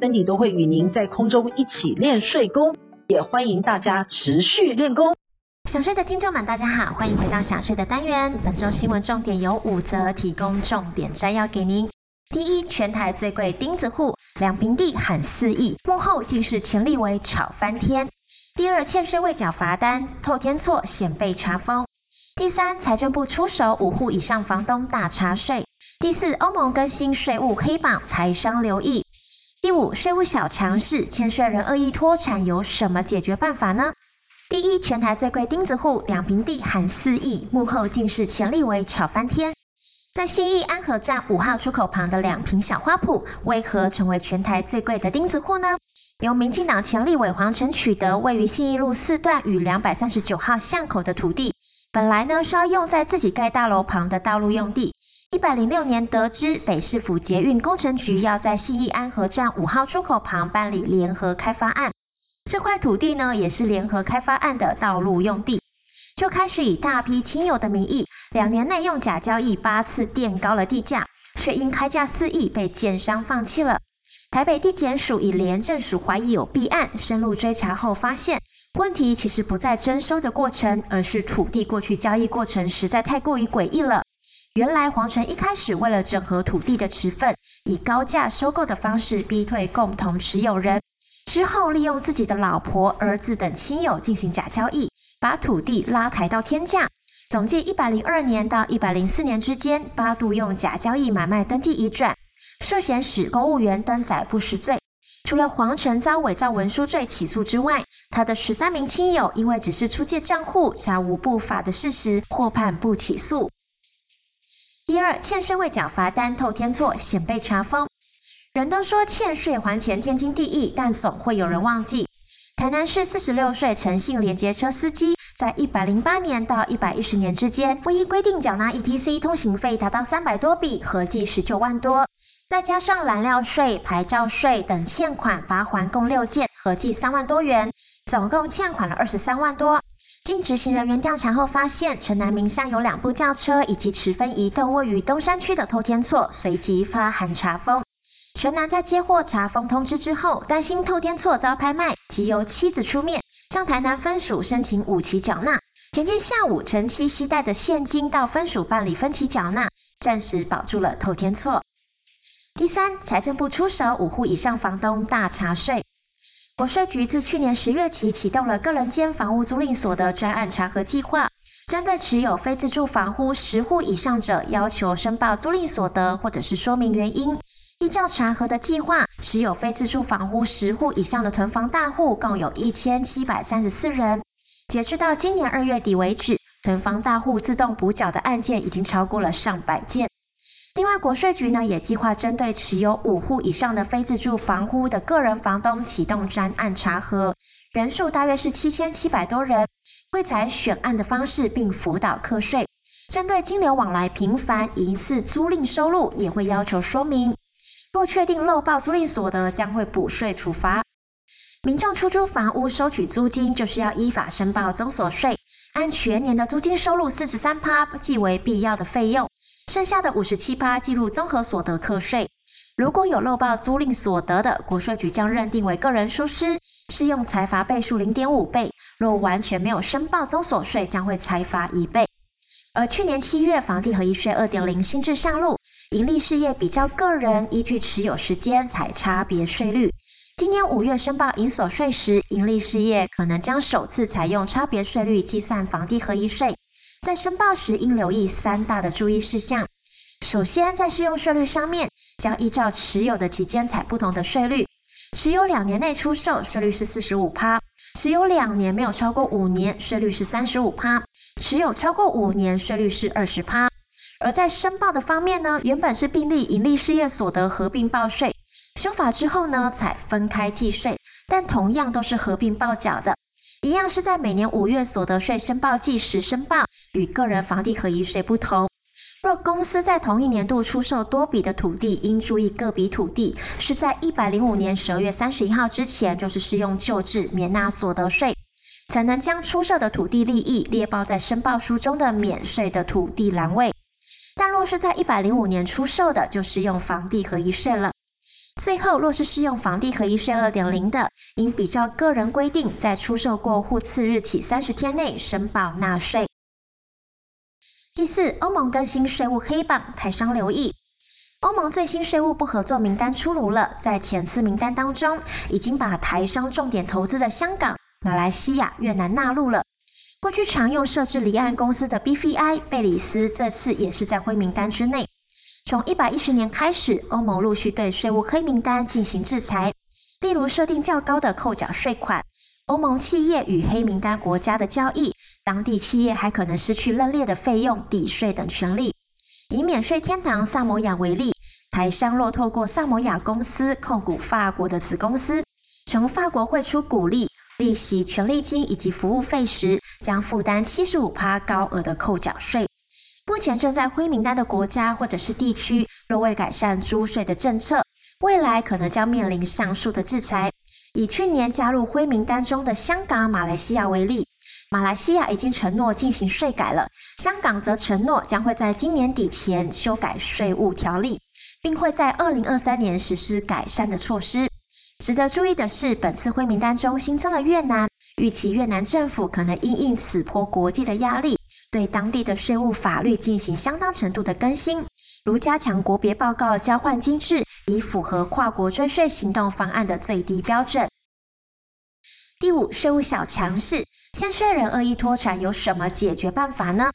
身体都会与您在空中一起练睡功，也欢迎大家持续练功。想睡的听众们，大家好，欢迎回到想睡的单元。本周新闻重点有五则，提供重点摘要给您。第一，全台最贵钉子户，两坪地喊四亿，幕后竟是前立委炒翻天。第二，欠税未缴罚单，透天错险被查封。第三，财政部出手，五户以上房东大查税。第四，欧盟更新税务黑榜，台商留意。第五，税务小常识，欠税人恶意脱产有什么解决办法呢？第一，全台最贵钉子户，两坪地含四亿，幕后竟是前立委炒翻天。在信义安和站五号出口旁的两坪小花圃，为何成为全台最贵的钉子户呢？由民进党前立委黄澄取得位于信义路四段与两百三十九号巷口的土地，本来呢是要用在自己盖大楼旁的道路用地。一百零六年得知北市府捷运工程局要在信义安和站五号出口旁办理联合开发案，这块土地呢也是联合开发案的道路用地，就开始以大批亲友的名义，两年内用假交易八次垫高了地价，却因开价四亿被建商放弃了。台北地检署以廉政署怀疑有弊案，深入追查后发现，问题其实不在征收的过程，而是土地过去交易过程实在太过于诡异了。原来黄澄一开始为了整合土地的持份，以高价收购的方式逼退共同持有人，之后利用自己的老婆、儿子等亲友进行假交易，把土地拉抬到天价。总计一百零二年到一百零四年之间，八度用假交易买卖登记移转，涉嫌使公务员登载不实罪。除了黄澄遭伪造文书罪起诉之外，他的十三名亲友因为只是出借账户，查无不法的事实，获判不起诉。第二，欠税未缴罚单透天错，险被查封。人都说欠税还钱天经地义，但总会有人忘记。台南市四十六岁诚信联结车司机，在一百零八年到一百一十年之间，不依规定缴纳 ETC 通行费达到三百多笔，合计十九万多，再加上燃料税、牌照税等欠款罚锾共六件，合计三万多元，总共欠款了二十三万多。经执行人员调查后发现，陈南名下有两部轿车以及持分移动位于东山区的透天厝，随即发函查封。陈南在接获查封通知之后，担心透天厝遭拍卖，即由妻子出面向台南分署申请五期缴纳。前天下午，陈妻携带的现金到分署办理分期缴纳，暂时保住了透天厝。第三，财政部出手，五户以上房东大查税。国税局自去年十月起启动了个人间房屋租赁所得专案查核计划，针对持有非自住房屋十户以上者，要求申报租赁所得或者是说明原因。依照查核的计划，持有非自住房屋十户以上的囤房大户共有一千七百三十四人。截至到今年二月底为止，囤房大户自动补缴的案件已经超过了上百件。另外，国税局呢也计划针对持有五户以上的非自住房屋的个人房东启动专案查核，人数大约是七千七百多人，会采选案的方式并辅导课税。针对金流往来频繁、疑似租赁收入，也会要求说明。若确定漏报租赁所得，将会补税处罚。民众出租房屋收取租金，就是要依法申报增所税，按全年的租金收入四十三趴计为必要的费用。剩下的五十七趴计入综合所得课税。如果有漏报租赁所得的，国税局将认定为个人疏失，适用裁罚倍数零点五倍。若完全没有申报综所税，将会裁罚一倍。而去年七月，房地合一税二点零新制上路，盈利事业比较个人依据持有时间采差别税率。今年五月申报营所税时，盈利事业可能将首次采用差别税率计算房地合一税。在申报时应留意三大的注意事项。首先，在适用税率上面，将依照持有的期间采不同的税率。持有两年内出售，税率是四十五趴；持有两年没有超过五年，税率是三十五趴；持有超过五年，税率是二十趴。而在申报的方面呢，原本是并立盈利事业所得合并报税，修法之后呢，采分开计税，但同样都是合并报缴的，一样是在每年五月所得税申报季时申报，与个人房地合一税不同。若公司在同一年度出售多笔的土地，应注意各笔土地是在一百零五年十二月三十一号之前，就是适用旧制免纳所得税，才能将出售的土地利益列报在申报书中的免税的土地栏位。但若是在一百零五年出售的，就适用房地合一税了。最后，若是适用房地合一税二点零的，应比照个人规定，在出售过户次日起三十天内申报纳税。第四，欧盟更新税务黑榜，台商留意。欧盟最新税务不合作名单出炉了，在前次名单当中，已经把台商重点投资的香港、马来西亚、越南纳入了。过去常用设置离岸公司的 BVI、贝里斯，这次也是在灰名单之内。从一百一十年开始，欧盟陆续对税务黑名单进行制裁，例如设定较高的扣缴税款。欧盟企业与黑名单国家的交易，当地企业还可能失去认列的费用、抵税等权利。以免税天堂萨摩亚为例，台商若透过萨摩亚公司控股法国的子公司，从法国汇出股利、利息、权利金以及服务费时，将负担七十五趴高额的扣缴税。目前正在灰名单的国家或者是地区，若未改善租税的政策，未来可能将面临上述的制裁。以去年加入灰名单中的香港、马来西亚为例，马来西亚已经承诺进行税改了，香港则承诺将会在今年底前修改税务条例，并会在二零二三年实施改善的措施。值得注意的是，本次灰名单中新增了越南，预期越南政府可能因应此波国际的压力，对当地的税务法律进行相当程度的更新，如加强国别报告交换机制。以符合跨国追税行动方案的最低标准。第五，税务小常识，欠税人恶意脱产有什么解决办法呢？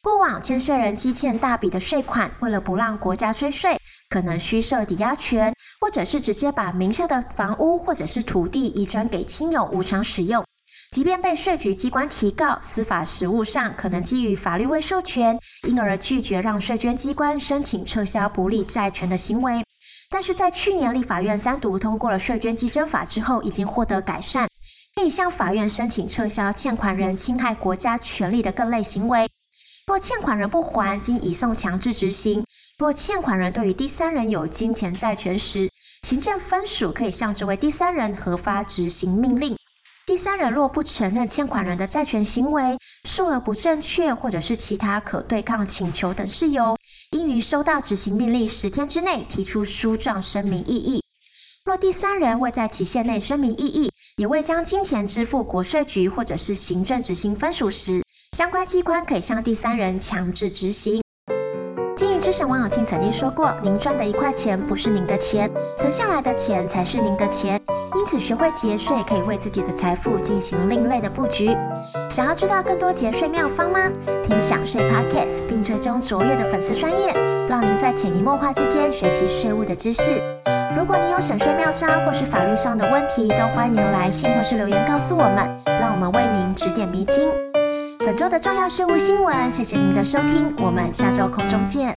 过往欠税人积欠大笔的税款，为了不让国家追税，可能虚设抵押权，或者是直接把名下的房屋或者是土地移转给亲友无偿使用。即便被税局机关提告，司法实务上可能基于法律未授权，因而拒绝让税捐机关申请撤销不利债权的行为。但是在去年立法院三读通过了税捐稽征法之后，已经获得改善，可以向法院申请撤销欠款人侵害国家权利的各类行为。若欠款人不还，经移送强制执行；若欠款人对于第三人有金钱债权时，行政分署可以向这位第三人核发执行命令。第三人若不承认欠款人的债权行为，数额不正确，或者是其他可对抗请求等事由，应于收到执行命令十天之内提出书状声明异议。若第三人未在期限内声明异议，也未将金钱支付国税局或者是行政执行分署时，相关机关可以向第三人强制执行。之神王永庆曾经说过：“您赚的一块钱不是您的钱，存下来的钱才是您的钱。因此，学会节税可以为自己的财富进行另类的布局。想要知道更多节税妙方吗？听享税 Podcast，并追踪卓越的粉丝专业，让您在潜移默化之间学习税务的知识。如果你有省税妙招或是法律上的问题，都欢迎您来信或是留言告诉我们，让我们为您指点迷津。”本周的重要税务新闻，谢谢您的收听，我们下周空中见。